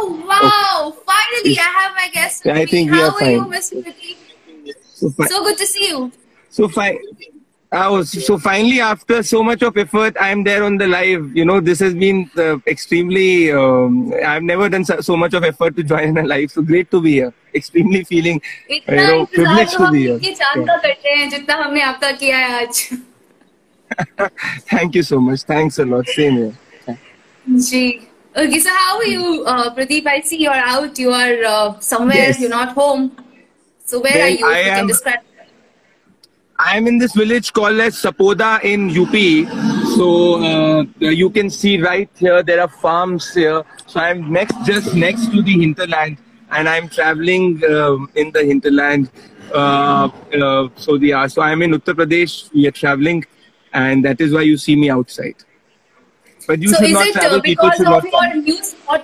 Oh wow! Finally, I have my guest. I with me. think we How are are fine. you, Mr. Pradeep? So, fi- So good to see you. so fine. I was so finally after so much of effort, I am there on the live. You know, this has been uh, extremely. Um, I've never done so, so much of effort to join a live. So great to be here. Extremely feeling, uh, you इतना know, इंतजार privileged तो to हम be here. इनके चांद का करते हैं जितना हमने आपका किया है आज Thank you so much. Thanks a lot. Same here. Ji Okay, so how are you, uh, Pradeep? I see you're out. You are uh, somewhere. Yes. You're not home. So where Well, are you? I you can am- describe. I am in this village called as Sapoda in UP. So uh, you can see right here there are farms here. So I'm next, just next to the hinterland, and I'm traveling um, in the hinterland. Uh, uh, so the so I'm in Uttar Pradesh. We are traveling, and that is why you see me outside. But you So should is not it travel. uh, People because should of not. your news? Or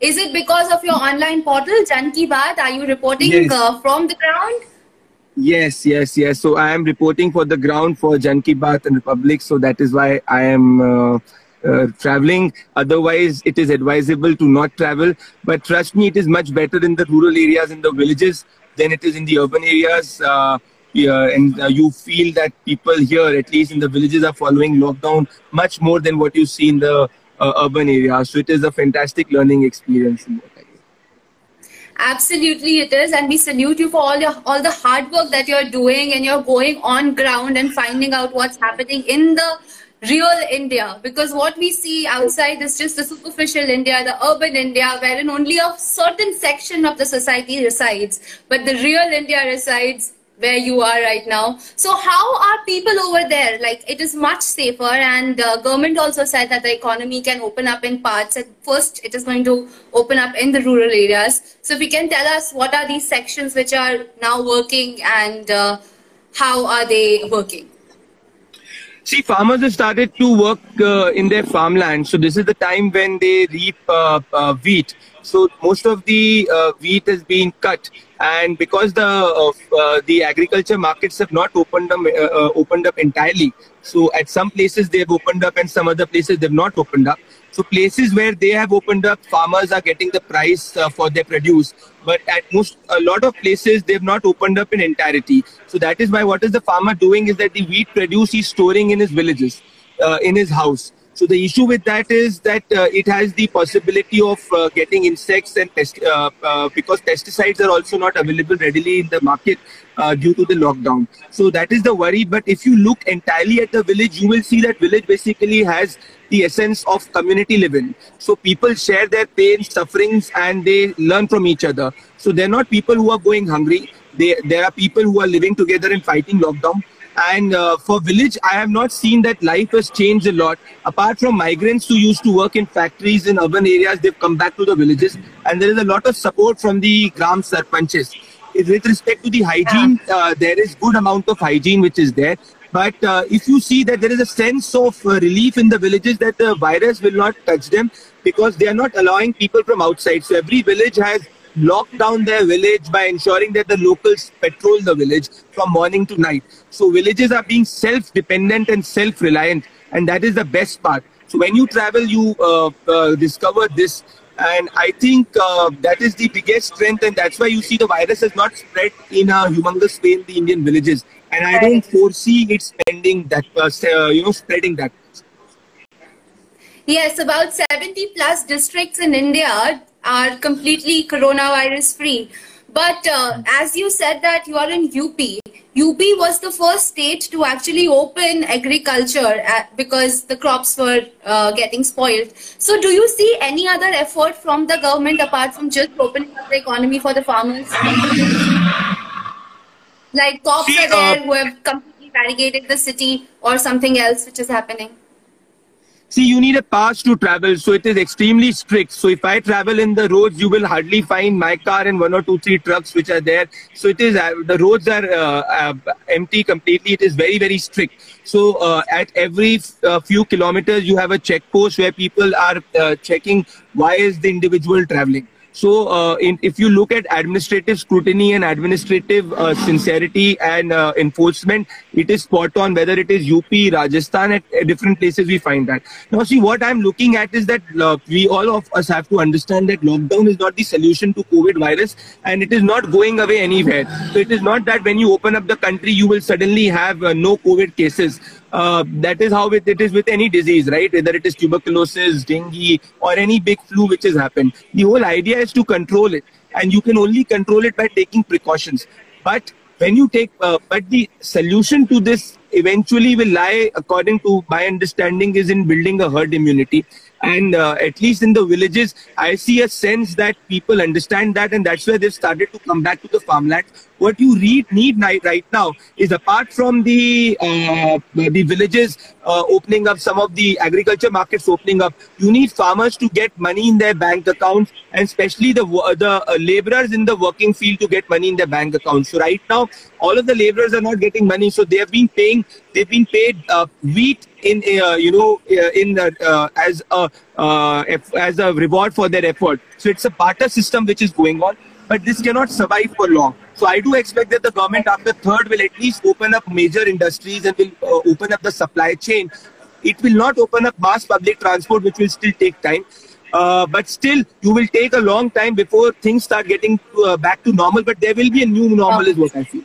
is it because of your online portal, Jan Ki Baat? Are you reporting Yes. uh, from the ground? Yes, yes, yes. So I am reporting for the ground for Jan Ki Baat and Republic. So that is why I am uh, uh, traveling. Otherwise, it is advisable to not travel. But trust me, it is much better in the rural areas, in the villages, than it is in the urban areas. Uh, yeah, and uh, you feel that people here, at least in the villages, are following lockdown much more than what you see in the uh, urban areas. So it is a fantastic learning experience. Absolutely, it is, and we salute you for all your all the hard work that you're doing, and you're going on ground and finding out what's happening in the real India. Because what we see outside is just the superficial India, the urban India, wherein only a certain section of the society resides, but the real India resides where you are right now. So how are people over there? Like it is much safer, and uh, government also said that the economy can open up in parts. At first, it is going to open up in the rural areas. So if you can tell us what are these sections which are now working and uh, how are they working? See, farmers have started to work uh, in their farmland. So this is the time when they reap uh, uh, wheat. So most of the wheat has been cut, and because the uh, the agriculture markets have not opened up uh, uh, opened up entirely. So at some places they have opened up, and some other places they've not opened up. So places where they have opened up, farmers are getting the price uh, for their produce. But at most, a lot of places they've not opened up in entirety. So that is why what is the farmer doing is that the wheat produce he's storing in his villages, uh, in his house. So the issue with that is that uh, it has the possibility of uh, getting insects and pest, uh, uh, because pesticides are also not available readily in the market uh, due to the lockdown. So that is the worry. But if you look entirely at the village, you will see that village basically has the essence of community living. So people share their pain, sufferings, and they learn from each other. So they're not people who are going hungry. They, there are people who are living together and fighting lockdown. And uh, for village, I have not seen that life has changed a lot. Apart from migrants who used to work in factories in urban areas, they've come back to the villages. And there is a lot of support from the Gram Sarpanches. With respect to the hygiene, uh, there is good amount of hygiene which is there. But uh, if you see that there is a sense of uh, relief in the villages that the virus will not touch them because they are not allowing people from outside. So every village has locked down their village by ensuring that the locals patrol the village from morning to night. So villages are being self-dependent and self-reliant, and that is the best part. So when you travel, you uh, uh, discover this, and I think uh, that is the biggest strength, and that's why you see the virus has not spread in a humongous way in the Indian villages, and I don't foresee it spending that, uh, uh, you know, spreading that. Yes, about 70 plus districts in India are completely coronavirus free. But uh, as you said that you are in UP, UP was the first state to actually open agriculture uh, because the crops were uh, getting spoiled. So do you see any other effort from the government apart from just opening up the economy for the farmers? Like cops See, are there uh, who have completely barricaded the city or something else which is happening? See, you need a pass to travel, so it is extremely strict. So if I travel in the roads, you will hardly find my car and one or two, three trucks which are there. So it is uh, the roads are uh, uh, empty completely. It is very very strict. So uh, at every uh, few kilometers, you have a check post where people are uh, checking why is the individual traveling. So, uh, in, if you look at administrative scrutiny and administrative uh, sincerity and uh, enforcement, it is spot on. Whether it is UP, Rajasthan, at, at different places, we find that. Now, see, what I'm looking at is that uh, we all of us have to understand that lockdown is not the solution to COVID virus, and it is not going away anywhere. So, it is not that when you open up the country, you will suddenly have uh, no COVID cases. Uh, that is how it, it is with any disease, right? Whether it is tuberculosis, dengue, or any big flu which has happened. The whole idea is to control it, and you can only control it by taking precautions. But when you take, uh, but the solution to this eventually will lie, according to my understanding, is in building a herd immunity. And uh, at least in the villages, I see a sense that people understand that, and that's where they've started to come back to the farmland. What you need right now is apart from the uh, the villages uh, opening up, some of the agriculture markets opening up, you need farmers to get money in their bank accounts, and especially the the uh, laborers in the working field to get money in their bank accounts. So right now, all of the laborers are not getting money, so they have been paying. They've been paid uh, wheat in uh, you know uh, in as a as a reward for their effort. So it's a barter system which is going on, but this cannot survive for long. So I do expect that the government after third will at least open up major industries and will uh, open up the supply chain. It will not open up mass public transport, which will still take time. Uh, but still, you will take a long time before things start getting to, back to normal. But there will be a new normal, is what I feel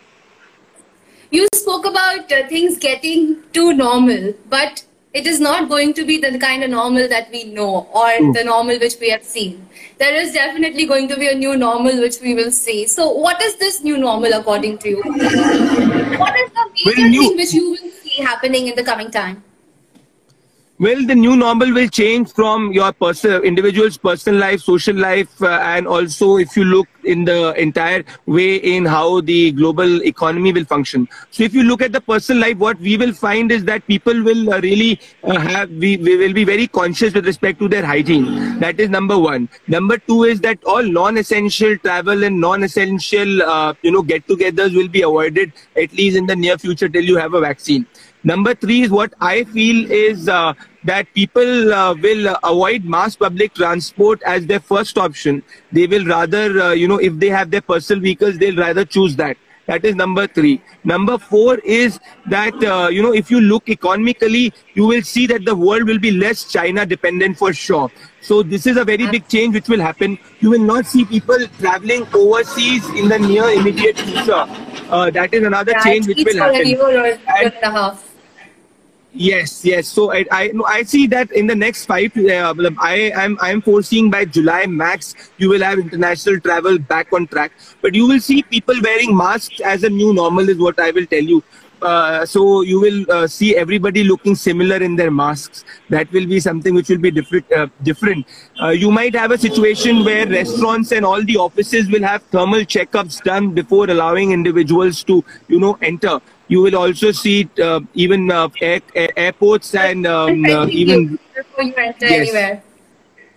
you spoke about uh, things getting too normal, but it is not going to be the kind of normal that we know or mm. the normal which we have seen. There is definitely going to be a new normal which we will see. So, what is this new normal according to you? what is the major new- thing which you will see happening in the coming time? Well, the new normal will change from your personal, individual's personal life, social life, uh, and also if you look in the entire way in how the global economy will function. So if you look at the personal life, what we will find is that people will uh, really uh, have, we, we will be very conscious with respect to their hygiene. That is number one. Number two is that all non-essential travel and non-essential, uh, you know, get-togethers will be avoided at least in the near future till you have a vaccine. Number three is what I feel is uh, that people uh, will avoid mass public transport as their first option. They will rather, uh, you know, if they have their personal vehicles, they'll rather choose that. That is number three. Number four is that, uh, you know, if you look economically, you will see that the world will be less China dependent for sure. So this is a very big change which will happen. You will not see people traveling overseas in the near immediate future. Uh, that is another yeah, change which will happen. And, Yes, yes. So I, I, I see that in the next five, uh, I am, I am foreseeing by July max, you will have international travel back on track. But you will see people wearing masks as a new normal, is what I will tell you. Uh, so you will uh, see everybody looking similar in their masks. That will be something which will be different. Uh, different. Uh, you might have a situation where restaurants and all the offices will have thermal checkups done before allowing individuals to, you know, enter you will also see uh, even uh, air, air, airports and um, uh, even before you enter yes. anywhere.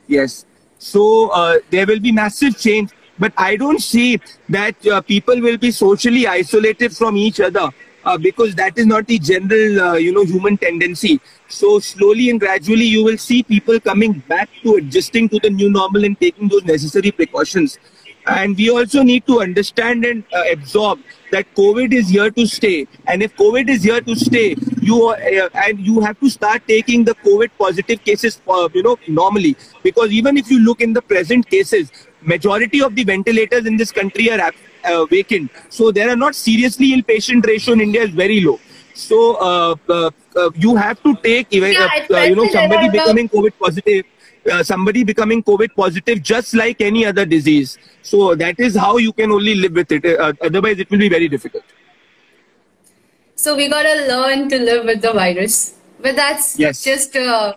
Yes. So uh, there will be massive change, but I don't see that uh, people will be socially isolated from each other. Uh, because that is not the general, you know, human tendency. So slowly and gradually, you will see people coming back to adjusting to the new normal and taking those necessary precautions. And we also need to understand and absorb that COVID is here to stay. And if COVID is here to stay, you uh, and you have to start taking the COVID positive cases, uh, you know, normally. Because even if you look in the present cases, majority of the ventilators in this country are uh, vacant. So there are not seriously ill patient ratio in India is very low. So uh, uh, uh you have to take, even, yeah, you know, somebody becoming COVID positive uh, somebody becoming COVID positive just like any other disease. So that is how you can only live with it. Uh, otherwise, it will be very difficult. So we gotta learn to live with the virus. But that's yes. just. Uh,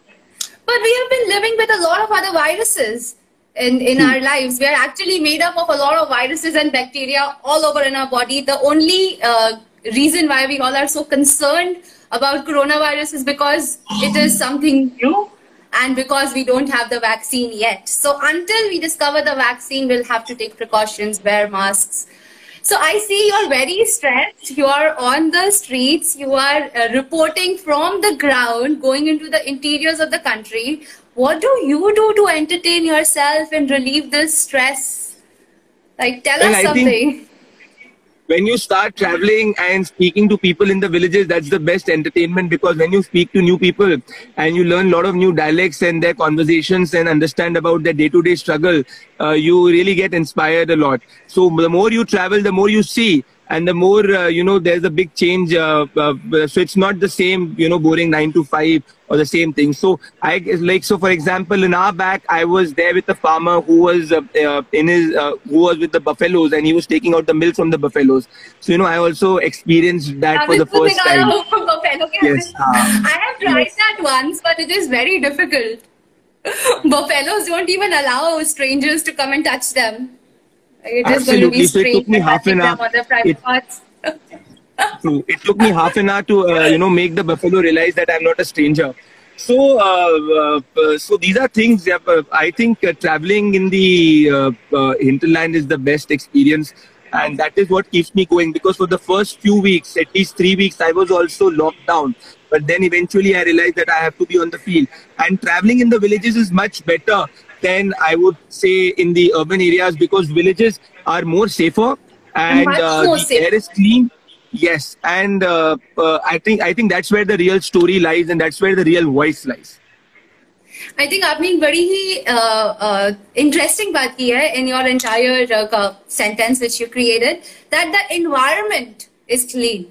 but we have been living with a lot of other viruses in in hmm. our lives. We are actually made up of a lot of viruses and bacteria all over in our body. The only uh, reason why we all are so concerned about coronavirus is because it is something new and because we don't have the vaccine yet. So until we discover the vaccine, we'll have to take precautions, wear masks. So I see you're very stressed. You are on the streets. You are uh, reporting from the ground, going into the interiors of the country. what do you do to entertain yourself and relieve this stress? Like, tell Well, us something. When you start traveling and speaking to people in the villages, that's the best entertainment because when you speak to new people and you learn a lot of new dialects and their conversations and understand about their day to day struggle, uh, you really get inspired a lot. So the more you travel, the more you see. And the more, uh, you know, there's a big change. Uh, uh, so it's not the same, you know, boring nine to five or the same thing. So I like, so for example, in our back, I was there with a farmer who was uh, uh, in his, uh, who was with the buffaloes and he was taking out the milk from the buffaloes. So, you know, I also experienced that for the first time. Yes. I have tried that once, but it is very difficult. Buffaloes don't even allow strangers to come and touch them. It is going to be Absolutely. So it strange took me half an them hour. on their private It- It took me half an hour to, uh, you know, make the buffalo realize that I'm not a stranger. So, uh, uh, so these are things. I think uh, traveling in the uh, hinterland is the best experience, and that is what keeps me going. Because for the first few weeks, at least three weeks, I was also locked down. But then eventually, I realized that I have to be on the field, and traveling in the villages is much better than I would say in the urban areas because villages are more safer and uh, the air is clean yes and uh, uh, i think i think that's where the real story lies and that's where the real voice lies I think आपने एक बड़ी ही interesting बात की है in your entire uh, sentence which you created that the environment is clean,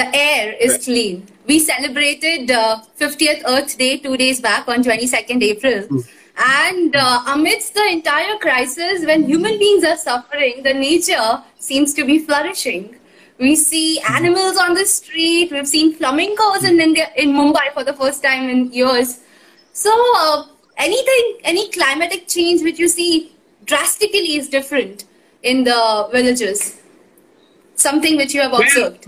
the air is Right. clean. We celebrated uh, 50th Earth Day two days back on 22nd April. And uh, amidst the entire crisis, when human beings are suffering, the nature seems to be flourishing. We see animals on the street. We've seen flamingos in India, in Mumbai for the first time in years. So, uh, anything, any climatic change which you see drastically is different in the villages. Something which you have observed.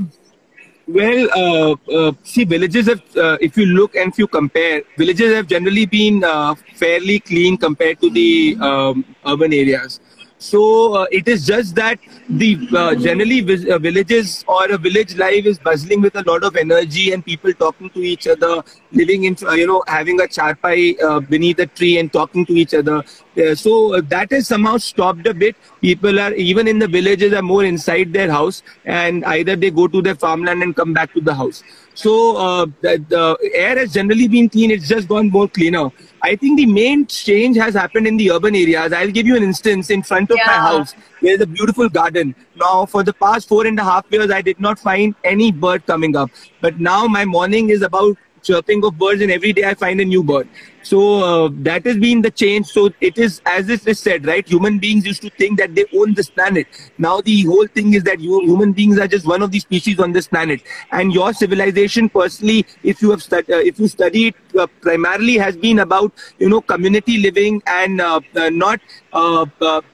Well, uh, uh, see, villages have, uh, if you look and if you compare, villages have generally been uh, fairly clean compared to the um, urban areas. So uh, it is just that the uh, generally vis- uh, villages or a village life is buzzing with a lot of energy and people talking to each other, living in uh, you know having a charpai uh, beneath a tree and talking to each other. Uh, so that is somehow stopped a bit. People are even in the villages are more inside their house and either they go to their farmland and come back to the house. So the, the air has generally been clean. It's just gone more cleaner. I think the main change has happened in the urban areas. I'll give you an instance. In front of my house, there's a beautiful garden. Now, for the past four and a half years, I did not find any bird coming up. But now my morning is about chirping of birds, and every day I find a new bird. So uh, that has been the change. So it is, as it is said, right? Human beings used to think that they own this planet. Now the whole thing is that you, human beings are just one of the species on this planet. And your civilization, personally, if you have stud- uh, if you study it, uh, primarily has been about you know community living and uh, uh, not uh,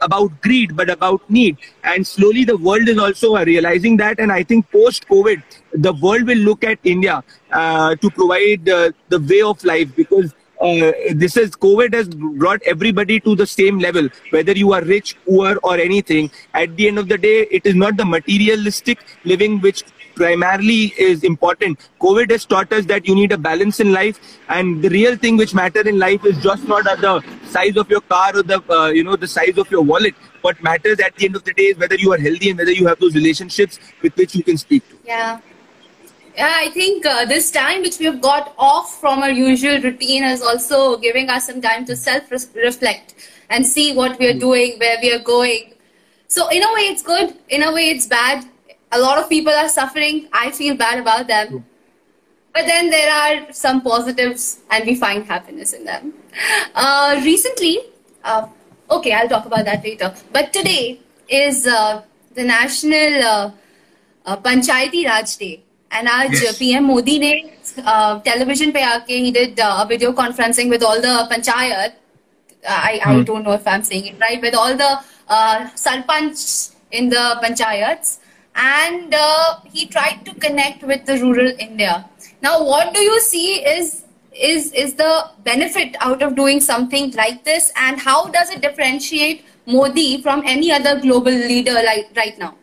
about greed but about need. And slowly the world is also realizing that. And I think post COVID, the world will look at India to provide the way of life because uh, this is COVID has brought everybody to the same level, whether you are rich, poor, or anything. At the end of the day, it is not the materialistic living which primarily is important. COVID has taught us that you need a balance in life, and the real thing which matters in life is just not the size of your car or the uh, you know the size of your wallet. What matters at the end of the day is whether you are healthy and whether you have those relationships with which you can speak to. Yeah. Yeah, I think uh, this time which we have got off from our usual routine is also giving us some time to self reflect and see what we are doing, where we are going. So, in a way, it's good. In a way, it's bad. A lot of people are suffering. I feel bad about them. But then there are some positives, and we find happiness in them. Uh, recently, uh, okay, I'll talk about that later. But today is uh, the National uh, uh, Panchayati Raj Day. And आज Yes. PM Modi ने television पे आके he did uh, video conferencing with all the panchayat. I, I Hmm. don't know if I'm saying it right, with all the uh, sarpanch in the panchayats. And uh, he tried to connect with the rural India. Now, what do you see is is is the benefit out of doing something like this, and how does it differentiate Modi from any other global leader like right now?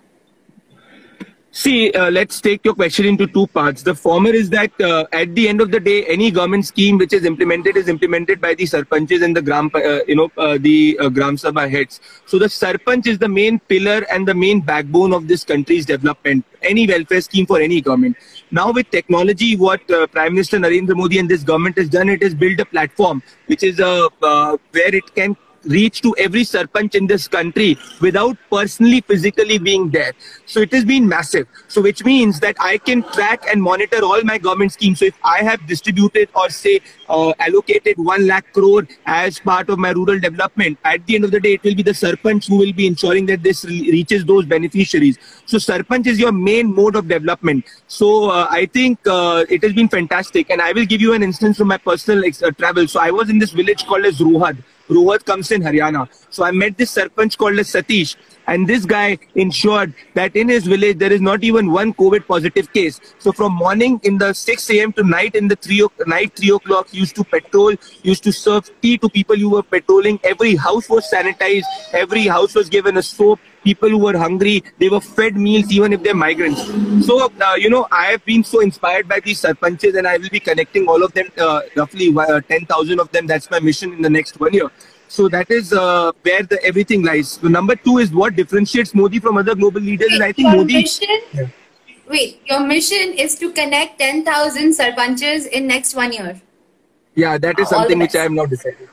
See, uh, let's take your question into two parts. The former is that uh, at the end of the day, any government scheme which is implemented is implemented by the sarpanches and the gram, uh, you know, uh, the uh, gram sabha heads. So the sarpanch is the main pillar and the main backbone of this country's development. Any welfare scheme for any government. Now with technology, what uh, Prime Minister Narendra Modi and this government has done, it has built a platform which is where it can reach to every sarpanch in this country without personally physically being there. So it has been massive. So which means that i can track and monitor all my government schemes. So if i have distributed or say uh, allocated 1 lakh crore as part of my rural development at the end of the day it will be the sarpanch who will be ensuring that this re reaches those beneficiaries. So sarpanch is your main mode of development. So uh, i think uh, it has been fantastic. And i will give you an instance from my personal uh, travel. So i was in this village called as rohad Rohad comes in Haryana. So I met this Sarpanch called as Satish. And this guy ensured that in his village there is not even one COVID positive case. So from morning in the 6 a.m. to night in the 3 night 3 o'clock used to patrol, used to serve tea to people who were patrolling. Every house was sanitized. Every house was given a soap. People who were hungry, they were fed meals even if they're migrants. So, uh, you know, I have been so inspired by these sarpanches and I will be connecting all of them, uh, roughly uh, 10,000 of them. That's my mission in the next one year. So that is uh, where the everything lies. So number two is what differentiates Modi from other global leaders. Wait, and I think Modi. Mission, yeah. Wait, your mission is to connect 10,000 sarpanches in next one year. Yeah, that is something which I have not decided.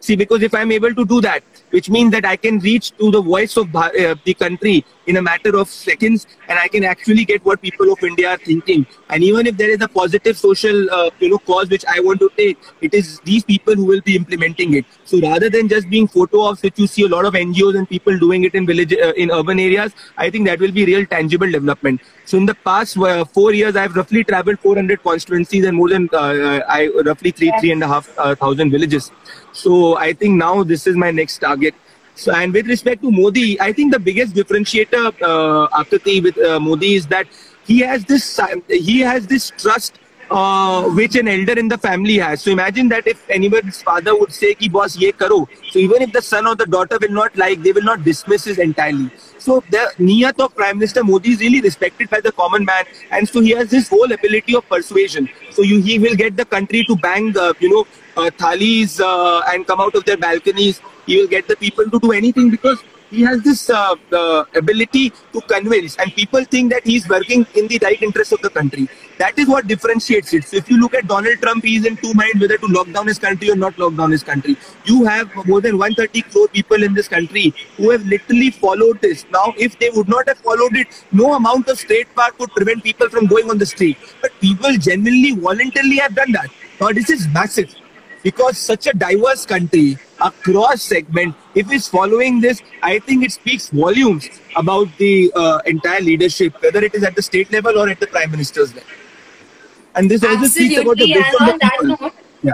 See, because if I'm able to do that, which means that I can reach to the voice of uh, the country in a matter of seconds and I can actually get what people of India are thinking. And even if there is a positive social, uh, you know, cause which I want to take, it is these people who will be implementing it. So rather than just being photo ops, which you see a lot of NGOs and people doing it in village, uh, in urban areas, I think that will be real tangible development. So in the past uh, four years, I've roughly traveled 400 constituencies and more than uh, uh, I roughly three, three and a half thousand villages. So I think now this is my next target. So, and with respect to Modi, I think the biggest differentiator, uh, Akriti, with uh, Modi is that he has this he has this trust uh, which an elder in the family has. So imagine that if anyone's father would say, "Ki boss, ye karo," so even if the son or the daughter will not like, they will not dismiss it entirely. So the niyat of Prime Minister Modi is really respected by the common man, and so he has this whole ability of persuasion. So you, he will get the country to bang, uh, you know, uh, thalis uh, and come out of their balconies. He will get the people to do anything because he has this uh, ability to convince, and people think that he's working in the right interest of the country. That is what differentiates it. So if you look at Donald Trump, he's in two minds whether to lock down his country or not lock down his country. You have more than 130 crore people in this country who have literally followed this. Now, if they would not have followed it, no amount of state park would prevent people from going on the street. But people genuinely, voluntarily have done that. Now, this is massive because such a diverse country across segment if it's following this i think it speaks volumes about the uh, entire leadership whether it is at the state level or at the prime minister's level. And this also speaks about the wisdom of people. yeah.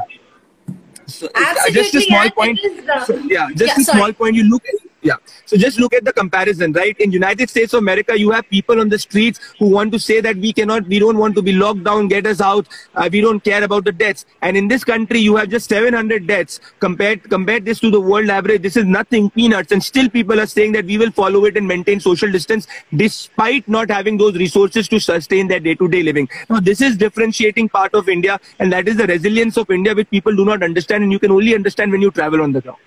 So uh, just a small point. so, yeah just yeah, a sorry. small point. You look at yeah. So just look at the comparison, right? In United States of America, you have people on the streets who want to say that we cannot, we don't want to be locked down, get us out, uh, we don't care about the deaths. And in this country, you have just 700 deaths. Compared, compare this to the world average, this is nothing, peanuts. And still people are saying that we will follow it and maintain social distance despite not having those resources to sustain their day-to-day living. Now, this is differentiating part of India and that is the resilience of India which people do not understand and you can only understand when you travel on the ground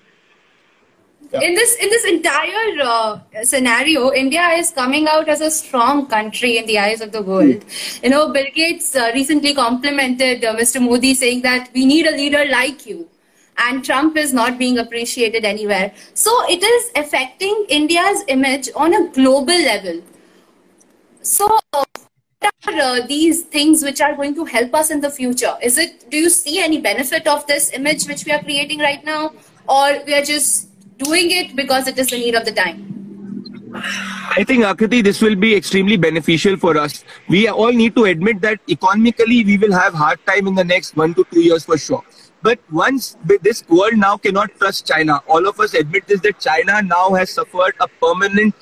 yeah. in this in this entire uh, scenario india is coming out as a strong country in the eyes of the world. Mm. you know bill gates uh, recently complimented uh, mr modi saying that we need a leader like you and trump is not being appreciated anywhere. So it is affecting india's image on a global level. So what are uh, these things which are going to help us in the future? Is it do you see any benefit of this image which we are creating right now? Or we are just doing it because it is the need of the time? I think Akriti, this will be extremely beneficial for us. We all need to admit that economically we will have hard time in the next one to two years for sure. But once this world now cannot trust China, all of us admit this that China now has suffered a permanent,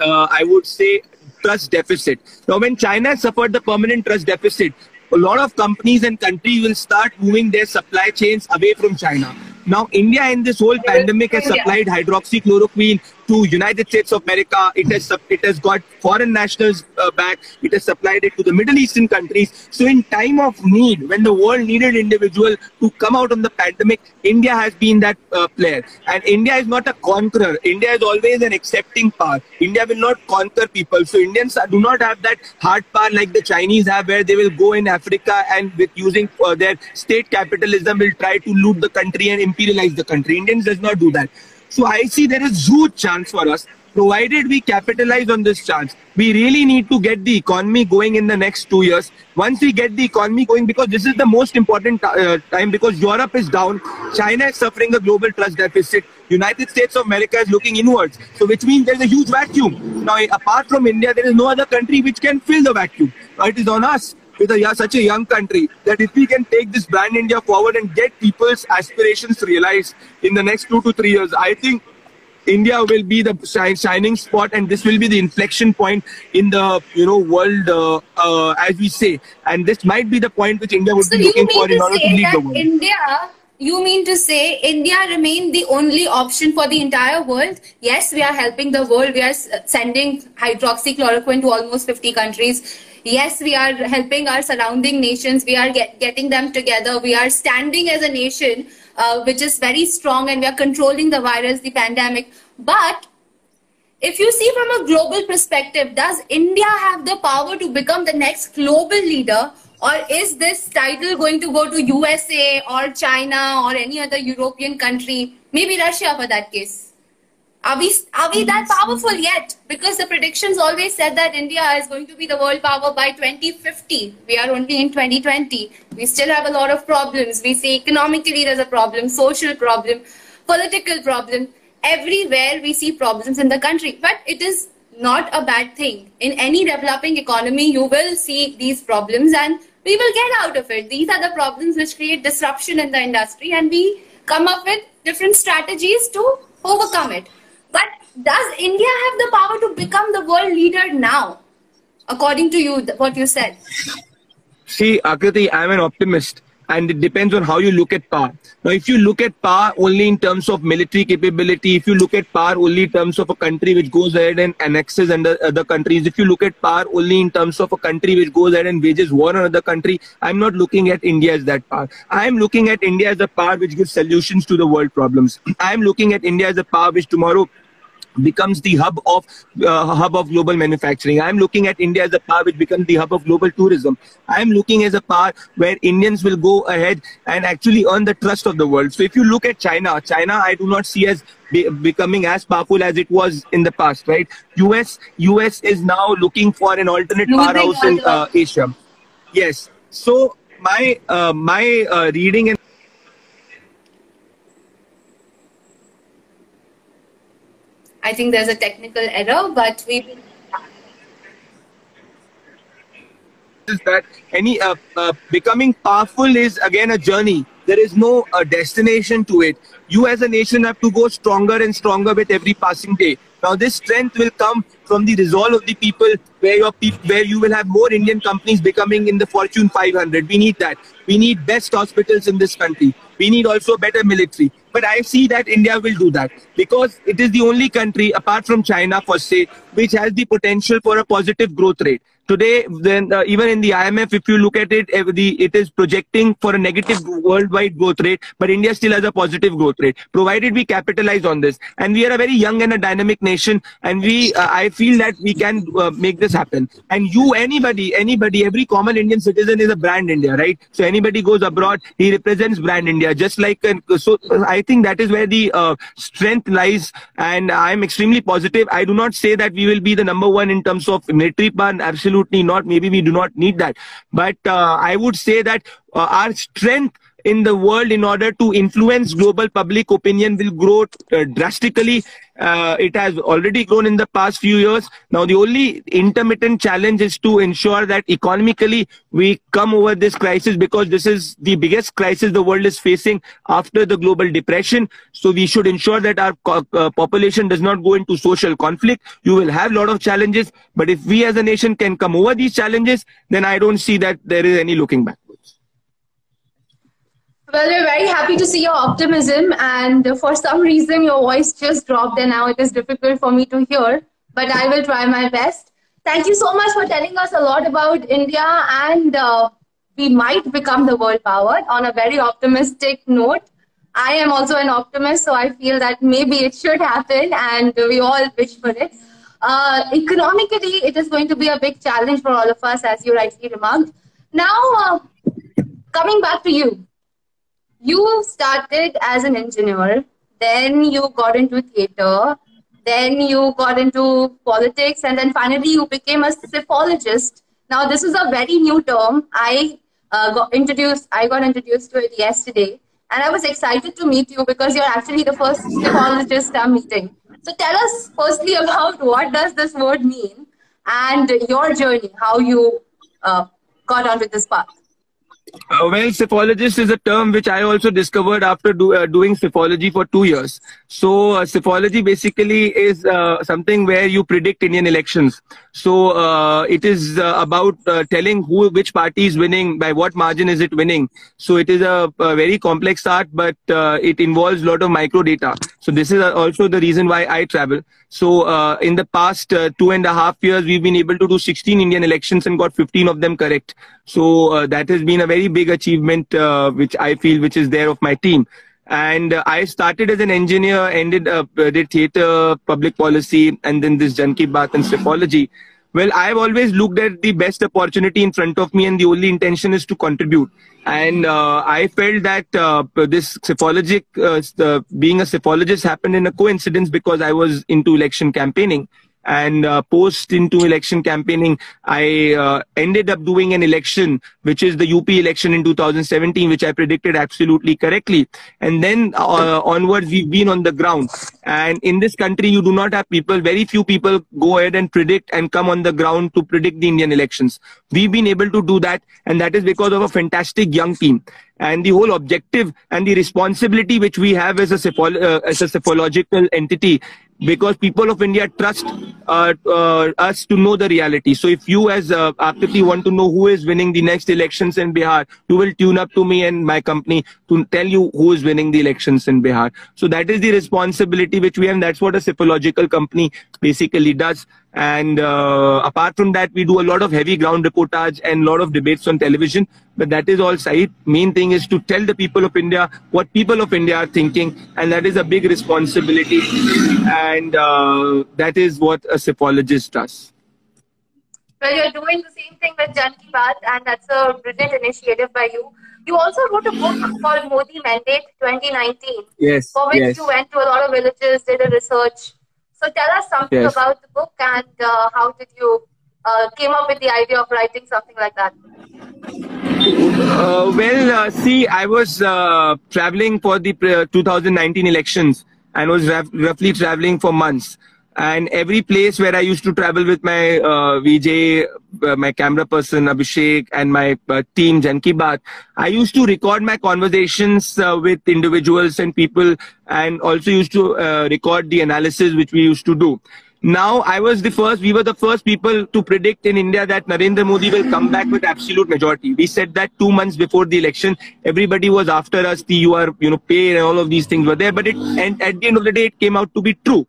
uh, I would say, trust deficit. Now, when China suffered the permanent trust deficit, a lot of companies and countries will start moving their supply chains away from China. Now, India in this whole pandemic has supplied hydroxychloroquine, to United States of America. It has it has got foreign nationals uh, back. It has supplied it to the Middle Eastern countries. So in time of need, when the world needed individual to come out of the pandemic, India has been that uh, player. And India is not a conqueror. India is always an accepting power. India will not conquer people. So Indians do not have that hard power like the Chinese have, where they will go in Africa and with using uh, their state capitalism will try to loot the country and imperialize the country. Indians does not do that. So I see there is huge chance for us, provided we capitalize on this chance. We really need to get the economy going in the next two years. Once we get the economy going, because this is the most important uh, time, because Europe is down, China is suffering a global trust deficit, United States of America is looking inwards. So which means there's a huge vacuum. Now, apart from India, there is no other country which can fill the vacuum. It is on us with a, such a young country that if we can take this brand India forward and get people's aspirations realized in the next two to three years, I think India will be the shining spot, and this will be the inflection point in the you know world, uh, uh, as we say. And this might be the point which India would so be looking for in order to lead the world. India you mean to say India remain the only option for the entire world? Yes, we are helping the world. We are sending hydroxychloroquine to almost 50 countries yes, we are helping our surrounding nations. We are get, getting them together. We are standing as a nation, uh, which is very strong, and we are controlling the virus, the pandemic. But if you see from a global perspective, does India have the power to become the next global leader? Or is this title going to go to USA or China or any other European country? Maybe Russia for that case. Are we, are we that powerful yet? Because the predictions always said that India is going to be the world power by 2050. We are only in 2020. We still have a lot of problems. We see economically there's a problem, social problem, political problem. Everywhere we see problems in the country. But it is not a bad thing. In any developing economy, you will see these problems and we will get out of it. These are the problems which create disruption in the industry and we come up with different strategies to overcome it. Does India have the power to become the world leader now? According to you, what you said. See, Akriti, I'm an optimist and it depends on how you look at power. Now, if you look at power only in terms of military capability, if you look at power only in terms of a country which goes ahead and annexes under other countries, if you look at power only in terms of a country which goes ahead and wages war on another country, I'm not looking at India as that power. I'm looking at India as a power which gives solutions to the world problems. I'm looking at India as a power which tomorrow becomes the hub of uh, hub of global manufacturing. I'm looking at India as a power which becomes the hub of global tourism. I'm looking as a power where Indians will go ahead and actually earn the trust of the world. So if you look at China, China I do not see as be, becoming as powerful as it was in the past, right? US US is now looking for an alternate powerhouse in uh, Asia. Yes. So my uh, my uh, reading and I think there's a technical error, but we is that any uh, uh, becoming powerful is again a journey. There is no uh, destination to it. You as a nation have to go stronger and stronger with every passing day. Now this strength will come from the resolve of the people, where your pe- where you will have more Indian companies becoming in the Fortune 500. We need that. We need best hospitals in this country. We need also better military. But I see that India will do that because it is the only country, apart from China, for say, which has the potential for a positive growth rate. Today, then uh, even in the IMF, if you look at it, the, it is projecting for a negative worldwide growth rate, but India still has a positive growth rate, provided we capitalize on this. And we are a very young and a dynamic nation, and we, uh, I feel that we can uh, make this happen. And you, anybody, anybody, every common Indian citizen is a brand India, right? So anybody goes abroad, he represents brand India, just like, so I think that is where the uh, strength lies, and I'm extremely positive. I do not say that we will be the number one in terms of military power, absolutely absolutely not. Maybe we do not need that. But uh, I would say that uh, our strength in the world in order to influence global public opinion will grow uh, drastically. Uh, it has already grown in the past few years. Now, the only intermittent challenge is to ensure that economically we come over this crisis because this is the biggest crisis the world is facing after the global depression. So we should ensure that our uh, population does not go into social conflict. You will have a lot of challenges, but if we as a nation can come over these challenges, then I don't see that there is any looking back. Well, we're very happy to see your optimism, and for some reason, your voice just dropped, and now it is difficult for me to hear. But I will try my best. Thank you so much for telling us a lot about India, and uh, we might become the world power on a very optimistic note. I am also an optimist, so I feel that maybe it should happen, and we all wish for it. Uh, economically, it is going to be a big challenge for all of us, as you rightly remarked. Now, uh, coming back to you you started as an engineer, then you got into theater, then you got into politics, and then finally you became a psephologist. Now, this is a very new term. I uh, got introduced. I got introduced to it yesterday, and I was excited to meet you because you're actually the first psephologist I'm meeting. So, tell us firstly about what does this word mean, and your journey, how you uh, got onto this path. Uh, well, psephologist is a term which I also discovered after do, uh, doing psephology for two years. So, uh, basically is uh, something where you predict Indian elections. So, uh, it is uh, about telling who, which party is winning, by what margin is it winning. So, it is a, a very complex art, but it involves a lot of micro data. So, this is also the reason why I travel. So, in the past two and a half years, we've been able to do 16 Indian elections and got 15 of them correct. So, that has been a very big achievement, uh, which I feel, which is there of my team. And uh, I started as an engineer, ended up uh, did theater, public policy, and then this Jan Bath and psephology. Well, I've always looked at the best opportunity in front of me, and the only intention is to contribute. And uh, I felt that uh, this psephologic, uh, being a psephologist happened in a coincidence because I was into election campaigning and uh, post into election campaigning, I uh, ended up doing an election, which is the UP election in 2017, which I predicted absolutely correctly. And then uh, onwards, we've been on the ground. And in this country, you do not have people, very few people go ahead and predict and come on the ground to predict the Indian elections. We've been able to do that, and that is because of a fantastic young team and the whole objective and the responsibility which we have as a, uh, as a entity because people of India trust uh, uh, us to know the reality. So if you as uh, Akriti want to know who is winning the next elections in Bihar, you will tune up to me and my company to tell you who is winning the elections in Bihar. So that is the responsibility which we have. that's what a psephological company basically does. And uh, apart from that, we do a lot of heavy ground reportage and a lot of debates on television. But that is all side. Main thing is to tell the people of India what people of India are thinking. And that is a big responsibility. And uh, that is what a psephologist does. Well, you're doing the same thing with Jan Ki Baat, and that's a brilliant initiative by you. You also wrote a book called Modi Mandate 2019. Yes. For which yes. you went to a lot of villages, did a research, so tell us something yes. about the book and uh, how did you uh, came up with the idea of writing something like that? Uh, well, uh, see, I was uh, traveling for the uh, 2019 elections and was roughly traveling for months and every place where I used to travel with my uh, VJ, uh, my camera person Abhishek, and my uh, team Jan Ki Baat, I used to record my conversations uh, with individuals and people, and also used to uh, record the analysis which we used to do. Now, I was the first, we were the first people to predict in India that Narendra Modi will come back with absolute majority. We said that two months before the election. Everybody was after us, the you are, you know, pay and all of these things were there. But it, and at the end of the day, it came out to be true.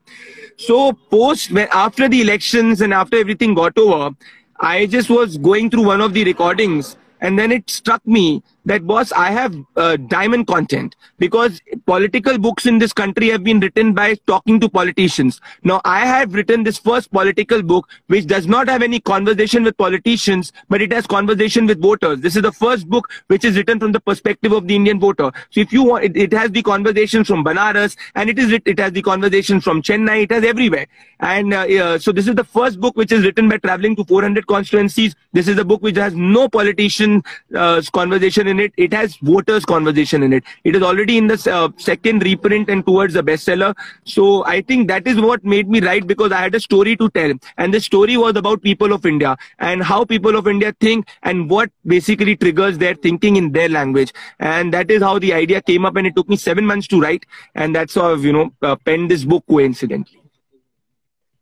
So post after the elections and after everything got over, I just was going through one of the recordings and then it struck me that boss i have uh, diamond content because political books in this country have been written by talking to politicians. Now i have written this first political book which does not have any conversation with politicians but it has conversation with voters. This is the first book which is written from the perspective of the indian voter. So if you want it, it has the conversations from banaras and it is it has the conversations from chennai it has everywhere. And uh, uh, so this is the first book which is written by traveling to 400 constituencies. This is a book which has no politician uh, conversation in in it. It has voters conversation in it. It is already in the uh, second reprint and towards the bestseller. So I think that is what made me write because I had a story to tell. And the story was about people of India and how people of India think and what basically triggers their thinking in their language. And that is how the idea came up. And it took me seven months to write. And that's how I've, you know, uh, penned this book coincidentally.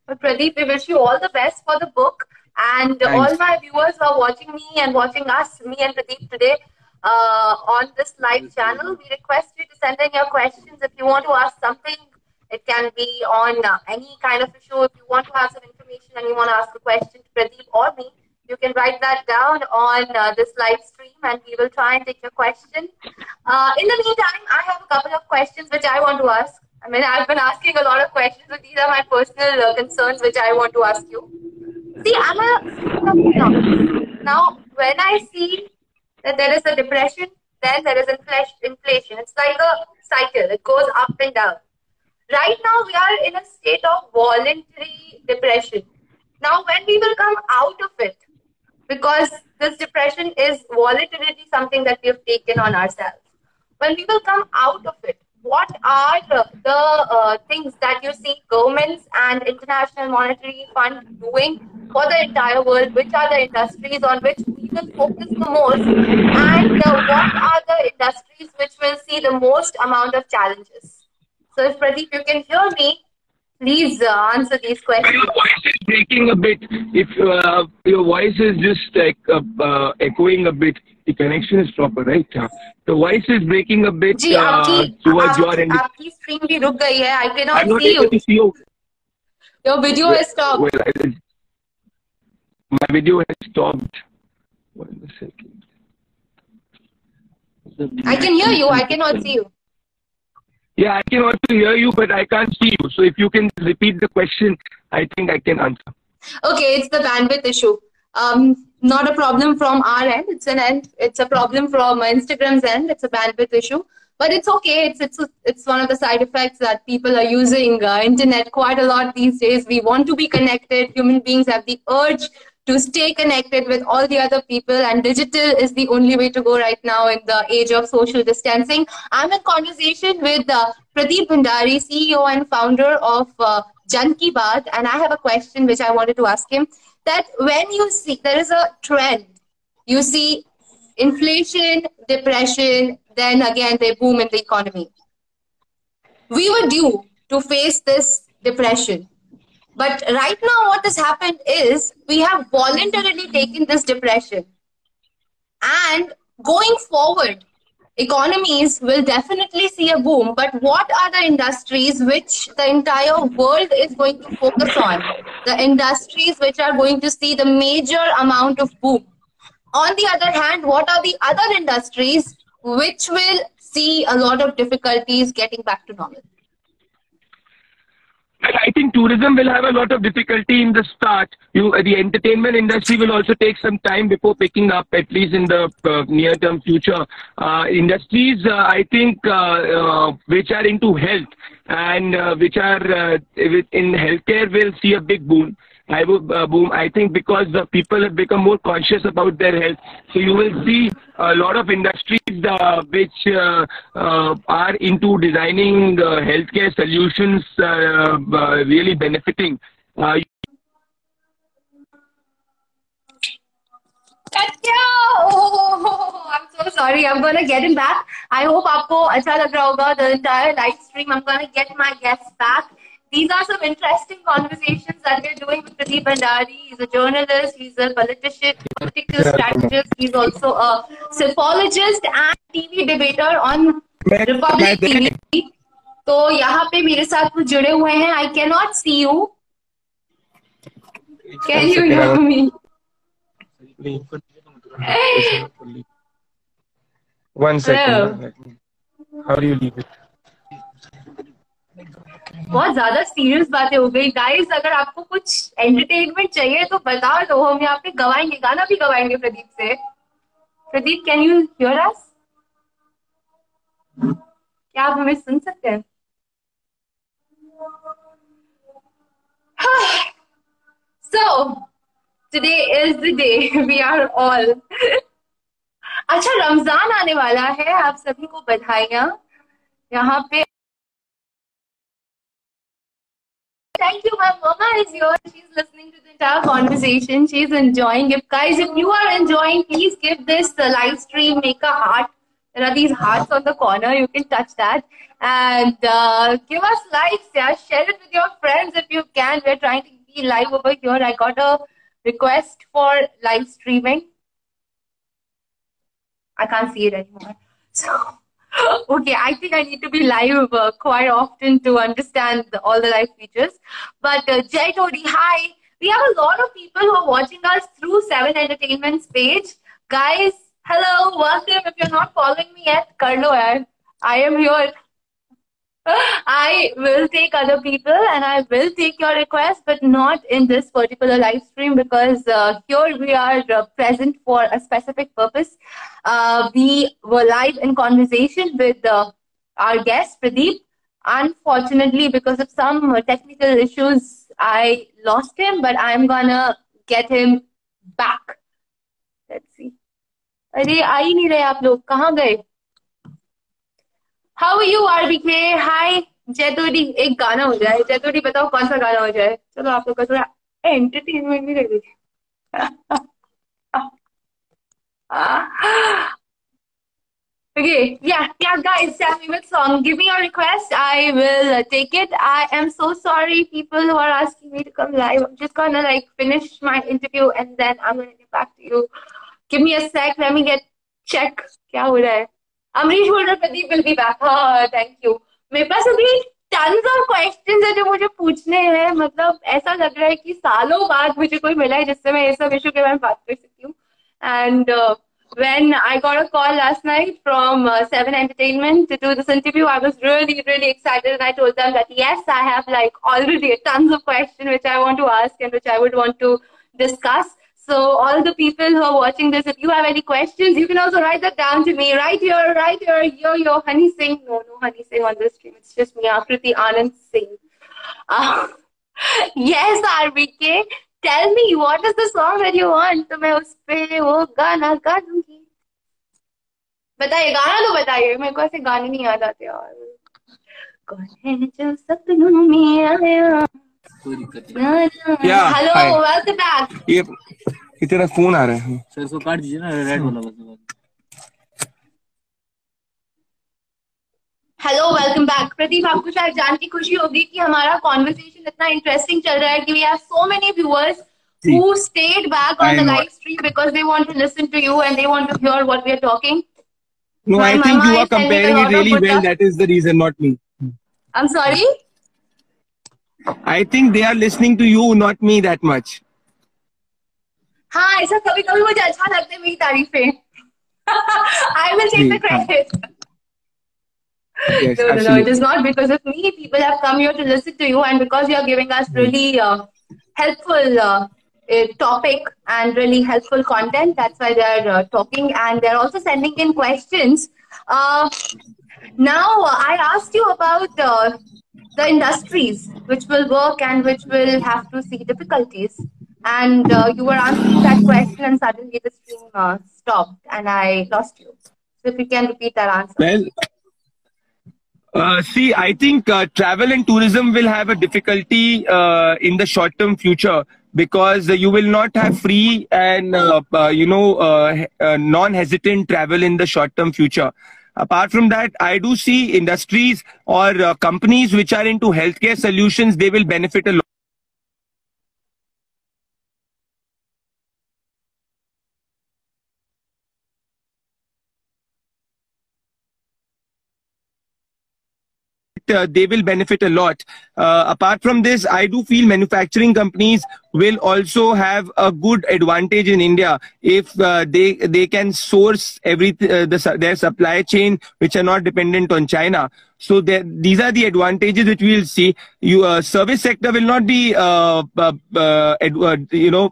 Well, Pradeep, we wish you all the best for the book. And Thanks. all my viewers are watching me and watching us, me and Pradeep today uh, on this live channel. We request you to send in your questions if you want to ask something. It can be on uh, any kind of issue. If you want to have some information and you want to ask a question to Pradeep or me, you can write that down on uh, this live stream and we will try and take your question. Uh, in the meantime, I have a couple of questions which I want to ask. I mean, I've been asking a lot of questions, but these are my personal uh, concerns which I want to ask you. See, I'm a now when I see that there is a depression, then there is inflation. It's like a cycle; it goes up and down. Right now, we are in a state of voluntary depression. Now, when we will come out of it, because this depression is voluntarily something that we have taken on ourselves. When we will come out of it, what are the, the uh, things that you see governments and International Monetary Fund doing for the entire world? Which are the industries on which we will focus the most and uh, what are the industries which will see the most amount of challenges? So if Pradeep, you can hear me, please uh, answer these questions. Your voice is breaking a bit. If uh, your voice is just uh, uh, echoing a bit, the connection is proper, right? The voice is breaking a bit Ji, uh, aapki, towards aap, your end. Aapki screen bhi ruk hai. I cannot I'm not see able you. To see you. Your video well, is stopped. Well, I, my video has stopped. One second. I can hear you. I cannot see you. Yeah, I can also hear you, but I can't see you. So if you can repeat the question, I think I can answer. Okay, it's the bandwidth issue. Um, not a problem from our end. It's an end. It's a problem from Instagram's end. It's a bandwidth issue, but it's okay. It's it's it's one of the side effects that people are using uh, internet quite a lot these days. We want to be connected. Human beings have the urge to stay connected with all the other people and digital is the only way to go right now in the age of social distancing. I'm in conversation with uh, pradeep bhandari ceo and founder of uh, jan ki baat and i have a question which i wanted to ask him that when you see there is a trend you see inflation depression then again they boom in the economy. We were due to face this depression but right now, what has happened is we have voluntarily taken this depression. And going forward, economies will definitely see a boom. But what are the industries which the entire world is going to focus on? The industries which are going to see the major amount of boom. On the other hand, what are the other industries which will see a lot of difficulties getting back to normal? I think tourism will have a lot of difficulty in the start. You, the entertainment industry will also take some time before picking up, at least in the uh, near-term future. Uh, industries, uh, I think, uh, uh, which are into health and uh, which are in healthcare will see a big boom. I would uh, boom. I think because the people have become more conscious about their health, so you will see a lot of industries uh, which uh, uh are into designing uh, healthcare solutions uh, really benefiting. Oh, I'm so sorry. I'm gonna get him back. I hope आपको अच्छा लग रहा होगा the entire live stream. I'm gonna get my guests back these are some interesting conversations that we're doing with Pradeep Bhandari. He's a journalist, he's a politician, political strategist, he's also a psephologist and TV debater on Republic TV. So, यहाँ पे मेरे साथ वो जुड़े हुए हैं I can not you. You can you hear one second. One second how do you leave बहुत ज़्यादा सीरियस बातें हो गई। गाइस अगर आपको कुछ एंटरटेनमेंट चाहिए तो बता दो। हम यहाँ पे गवाएँगे, गाना भी गवाएँगे प्रदीप से। Pradeep can you hear us क्या आप हमें सुन सकते हैं? So, today is the day we are all अच्छा रमज़ान आने वाला है। आप सभी को बधाइयाँ। यहाँ पे Thank you. My mama is here. She's listening to the entire conversation. She's enjoying. If guys, if you are enjoying, please give this uh, live stream, make a heart. There are these hearts on the corner. You can touch that and uh, give us likes. Yeah, share it with your friends if you can. We're trying to be live over here. I got a request for live streaming. I can't see it anymore. So, okay, I think I need to be live uh, quite often to understand the, all the live features. But uh, Jay Todi, hi. We have a lot of people who are watching us through Seven Entertainment's page. Guys, hello, welcome. If you're not following me yet, Karlo I am here I will take other people and I will take your request, but not in this particular live stream because uh, here we are uh, present for a specific purpose. Uh, we were live in conversation with uh, our guest, Pradeep. Unfortunately, because of some technical issues, I lost him, but I'm gonna get him back. Let's see. अरे आ ही नहीं रहे आप लोग कहाँ गए how you RBK hi जयतोड़ी एक गाना हो जाए जयतोड़ी बताओ कौन सा गाना हो जाए चलो आप लोग का थोड़ा एंटरटेनमेंट भी कर दीजिए Okay, yeah, yeah, guys, tell me what song. Give me your request. I will uh, take it. I am so sorry, people who are asking me to come live. I'm just gonna like finish my interview and then I'm gonna get back to you. Give me a sec. Let me get check. क्या हो रहा है? अमरीश बोल रहा Pradeep will be back हाँ thank you मेरे पास अभी टन्स ऑफ़ क्वेश्चंस है जो मुझे पूछने हैं मतलब ऐसा लग रहा है कि सालों बाद मुझे कोई मिला है जिससे मैं ये सब इशू के बारे में बात कर सकती हूँ and when I got a call last night from uh, Seven Entertainment to do this interview, I was really, really excited, and I told them that yes, I have like already tons of questions which I want to ask and which I would want to discuss. So all the people who are watching this, if you have any questions, you can also write that down to me right here, right here, yo, yo, Honey Singh. No, no Honey Singh on this stream. It's just me, Akriti Anand Singh. Uh, yes, RBK. Tell me, what is the song that you want? तो मैं उस पे वो गाना गा दूंगी बताइए गाना तो बताइए मेरे को ऐसे गाने नहीं याद आते यार कौन है जो सपनों में आया कोई हेलो वेलकम बैक प्रदीप आपको शायद जान की खुशी होगी कि हमारा कॉन्वर्सेशन इतना इंटरेस्टिंग चल रहा है कि we have so many viewers who stayed back on the live stream because they want to listen to you and they want to hear what we are talking no I think you are compering it really well that is the reason not me I am sorry I think they are listening to you, not me that much. हाँ ऐसा कभी कभी मुझे अच्छा लगता है मेरी तारीफें I will take the credit. Yes, no, no, no. It is not because of me. People have come here to listen to you, and because you are giving us really uh, helpful uh, topic and really helpful content. That's why they are uh, talking, and they're also sending in questions. Uh, now, I asked you about uh, the industries which will work and which will have to see difficulties and uh, you were answering that question and suddenly the stream uh, stopped and I lost you. So if you can repeat that answer. Well, uh, see, I think uh, travel and tourism will have a difficulty uh, in the short-term future because you will not have free and uh, you know non-hesitant travel in the short-term future. Apart from that, I do see industries or uh, companies which are into healthcare solutions, they will benefit a lot. They will benefit a lot. Uh, apart from this, I do feel manufacturing companies will also have a good advantage in India if uh, they they can source every uh, the, their supply chain which are not dependent on China. So there, these are the advantages which we will see. You uh, service sector will not be uh, you know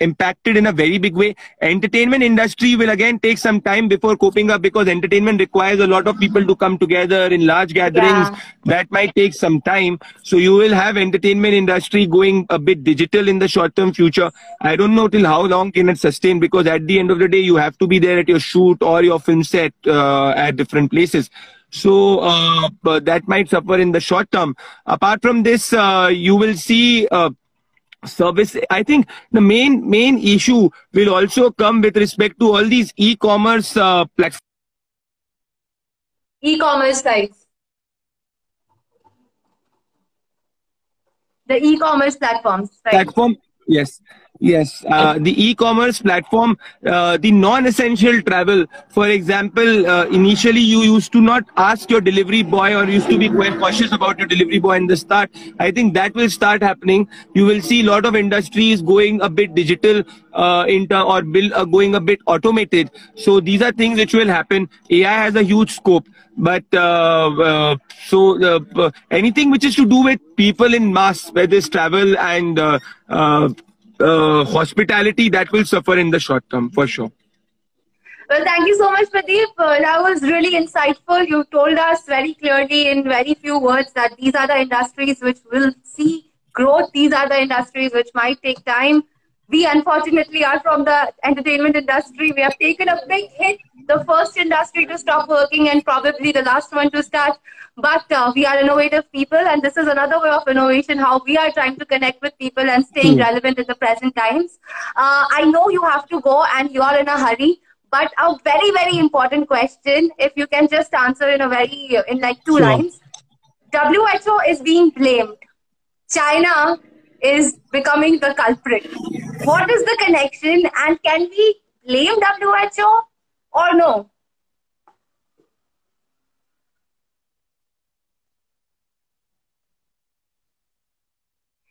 impacted in a very big way. Entertainment industry will again take some time before coping up because entertainment requires a lot of people to come together in large gatherings. Yeah. That might take some time. So you will have entertainment industry going a bit digital in the short term future. I don't know till how long can it sustain because at the end of the day you have to be there at your shoot or your film set uh, at different places. So uh, that might suffer in the short term. Apart from this, uh, you will see uh, service i think the main main issue will also come with respect to all these e-commerce uh, platforms. E-commerce sites. The e-commerce platforms right? platform yes Yes, uh, the e-commerce platform, uh, the non-essential travel. For example, uh, initially you used to not ask your delivery boy or used to be quite cautious about your delivery boy in the start. I think that will start happening. You will see a lot of industries going a bit digital uh, or build, uh, going a bit automated. So these are things which will happen. AI has a huge scope, but uh, so anything which is to do with people in mass, whether it's travel and uh, hospitality that will suffer in the short term for sure. Well, thank you so much, Pradeep. Uh, that was really insightful. You told us very clearly in very few words that these are the industries which will see growth. These are the industries which might take time. We unfortunately are from the entertainment industry. We have taken a big hit, the first industry to stop working and probably the last one to start. But uh, we are innovative people, and this is another way of innovation how we are trying to connect with people and staying mm. relevant in the present times. Uh, I know you have to go and you are in a hurry, but a very, very important question, if you can just answer in a very, in like two sure. lines. WHO is being blamed. China is becoming the culprit. What is the connection, and can we blame WHO or no?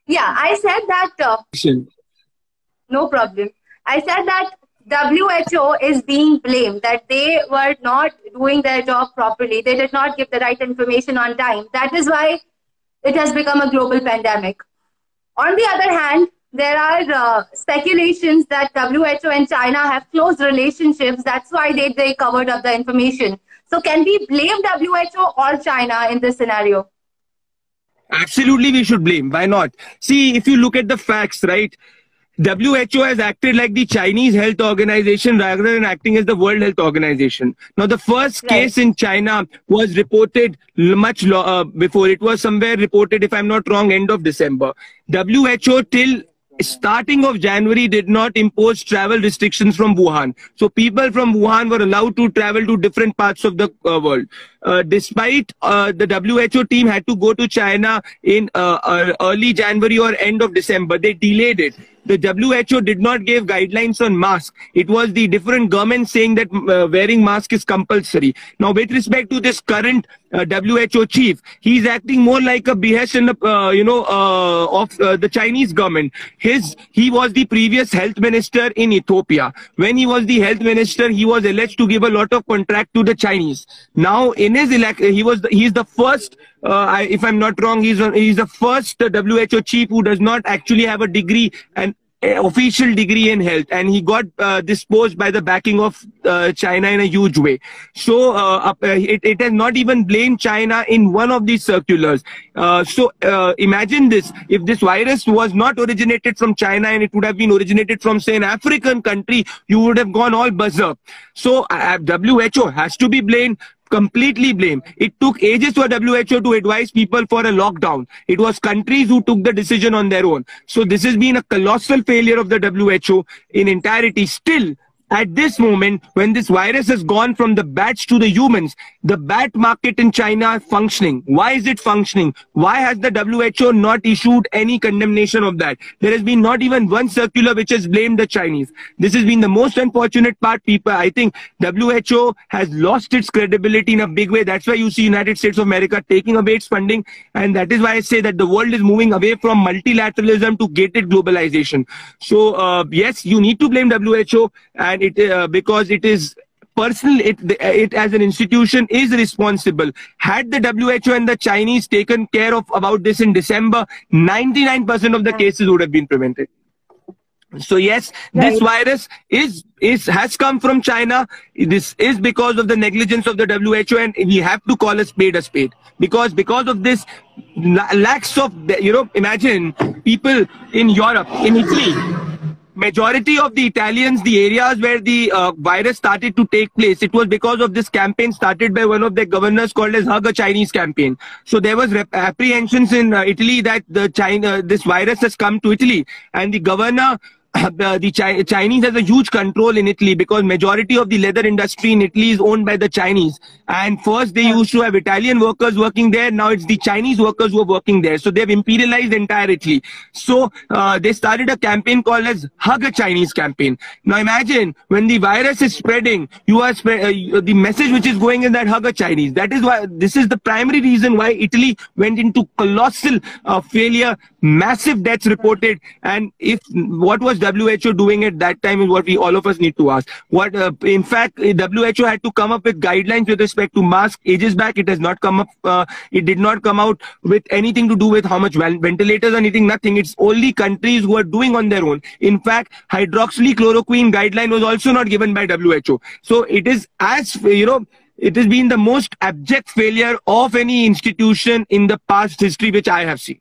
Yeah, I said that. Uh, no problem. I said that WHO is being blamed that they were not doing their job properly. They did not give the right information on time. That is why it has become a global pandemic. On the other hand, there are uh, speculations that WHO and China have close relationships. That's why they, they covered up the information. So, can we blame WHO or China in this scenario? Absolutely, we should blame. Why not? See, if you look at the facts, right? WHO has acted like the Chinese Health Organization rather than acting as the World Health Organization. Now, the first right. case in China was reported much uh, before. It was somewhere reported, if I'm not wrong, end of December. WHO till starting of January did not impose travel restrictions from Wuhan. So people from Wuhan were allowed to travel to different parts of the uh, world. Uh, despite uh, the WHO team had to go to China in uh, uh, early January or end of December, they delayed it the WHO did not give guidelines on mask. It was the different governments saying that uh, wearing mask is compulsory. Now, with respect to this current uh, WHO chief, he's acting more like a behest in the, uh, you know, uh, of uh, the Chinese government. His, he was the previous health minister in Ethiopia. When he was the health minister, he was alleged to give a lot of contract to the Chinese. Now, in his election, he was, the, he's the first uh, I, if I'm not wrong, he's, he's the first WHO chief who does not actually have a degree and official degree in health and he got uh, disposed by the backing of uh, China in a huge way. So uh, uh it, it has not even blamed China in one of these circulars. Uh, so imagine this, if this virus was not originated from China and it would have been originated from say an African country, you would have gone all berserk. So WHO has to be blamed completely blame. It took ages for WHO to advise people for a lockdown. It was countries who took the decision on their own. So this has been a colossal failure of the WHO in entirety. Still, at this moment, when this virus has gone from the bats to the humans, the bat market in China is functioning. Why is it functioning? Why has the WHO not issued any condemnation of that? There has been not even one circular which has blamed the Chinese. This has been the most unfortunate part, people. I think WHO has lost its credibility in a big way. That's why you see United States of America taking away its funding. And that is why I say that the world is moving away from multilateralism to gated globalization. So, uh, yes, you need to blame WHO and and it uh, because it is personal it it as an institution is responsible. Had the who and the chinese taken care of about this in december 99% of the cases would have been prevented. So yes this virus is is has come from china. This is because of the negligence of the who and we have to call a spade a spade. Because because of this lacks of you know imagine people in europe in italy majority of the Italians, the areas where the uh, virus started to take place, it was because of this campaign started by one of their governors called as Hug a Chinese campaign. So there was apprehensions in uh, Italy that the China, this virus has come to Italy, and the governor the, the Chi- Chinese has a huge control in Italy because majority of the leather industry in Italy is owned by the Chinese. And first they used to have Italian workers working there. Now it's the Chinese workers who are working there. So they've imperialized entire Italy. So uh, they started a campaign called as Hug a Chinese campaign. Now imagine when the virus is spreading, you are uh, the message which is going in that Hug a Chinese. That is why this is the primary reason why Italy went into colossal uh, failure, massive deaths reported. And if what was WHO doing at that time is what we all of us need to ask. What, uh, in fact, WHO had to come up with guidelines with respect to masks ages back. It has not come up. Uh, it did not come out with anything to do with how much ventilators or anything. Nothing. It's only countries who are doing on their own. In fact, hydroxychloroquine guideline was also not given by WHO. So it is as you know it has been the most abject failure of any institution in the past history which I have seen.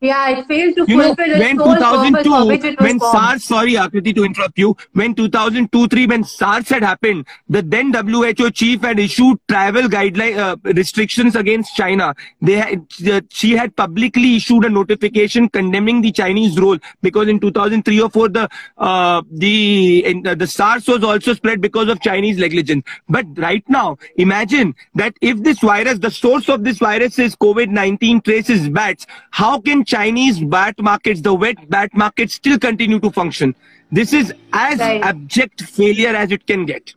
Yeah, it failed to you know, fulfill its when sole purpose for 2002, which it was when formed. SARS, sorry, Akriti, to interrupt you, when 2002-3, when SARS had happened, the then WHO chief had issued travel guideline uh, restrictions against China. They had, uh, she had publicly issued a notification condemning the Chinese role because in 2003 or 4, the uh, the in, uh, the SARS was also spread because of Chinese negligence. But right now, imagine that if this virus, the source of this virus is COVID-19 traces bats, how can Chinese bat markets, the wet bat markets still continue to function? This is as Right. abject failure as it can get.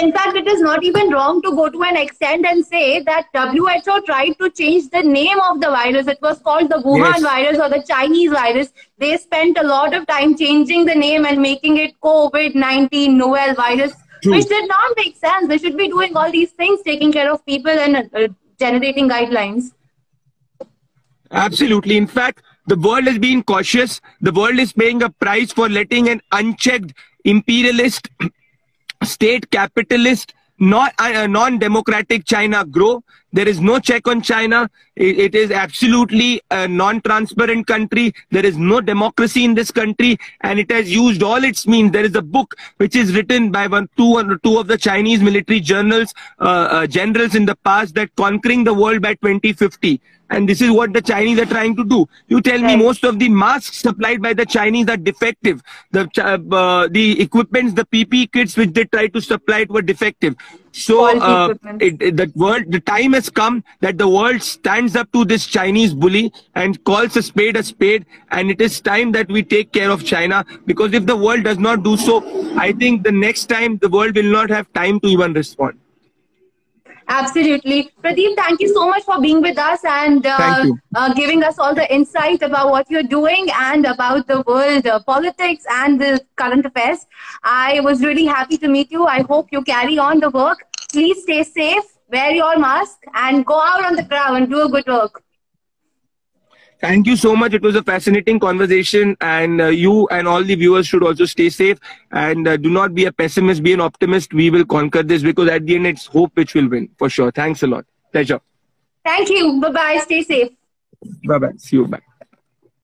In fact, it is not even wrong to go to an extent and say that WHO tried to change the name of the virus. It was called the Wuhan Yes. virus or the Chinese virus. They spent a lot of time changing the name and making it COVID 19 novel virus, True. which did not make sense. They should be doing all these things, taking care of people and uh, generating guidelines. Absolutely. In fact, the world has been cautious. The world is paying a price for letting an unchecked imperialist, state capitalist, not uh, non-democratic China grow. There is no check on China. It, it is absolutely a non-transparent country. There is no democracy in this country, and it has used all its means. There is a book which is written by one, two, or two of the Chinese military journals, uh, uh, generals in the past, that conquering the world by 2050. And this is what the Chinese are trying to do. You tell me most of the masks supplied by the Chinese are defective. The uh, the equipments, the PP kits which they try to supply it were defective. So uh, it, it- the world, the time has come that the world stands up to this Chinese bully and calls a spade a spade. And it is time that we take care of China because if the world does not do so, I think the next time the world will not have time to even respond. Absolutely. Pradeep, thank you so much for being with us and uh, uh, giving us all the insight about what you're doing and about the world uh, politics and the current affairs. I was really happy to meet you. I hope you carry on the work. Please stay safe, wear your mask, and go out on the ground and do a good work. Thank you so much. It was a fascinating conversation, and uh, you and all the viewers should also stay safe and uh, do not be a pessimist, be an optimist. We will conquer this because at the end, it's hope which will win for sure. Thanks a lot. Pleasure. Thank you. Bye bye. Stay safe. Bye bye. See you. Bye.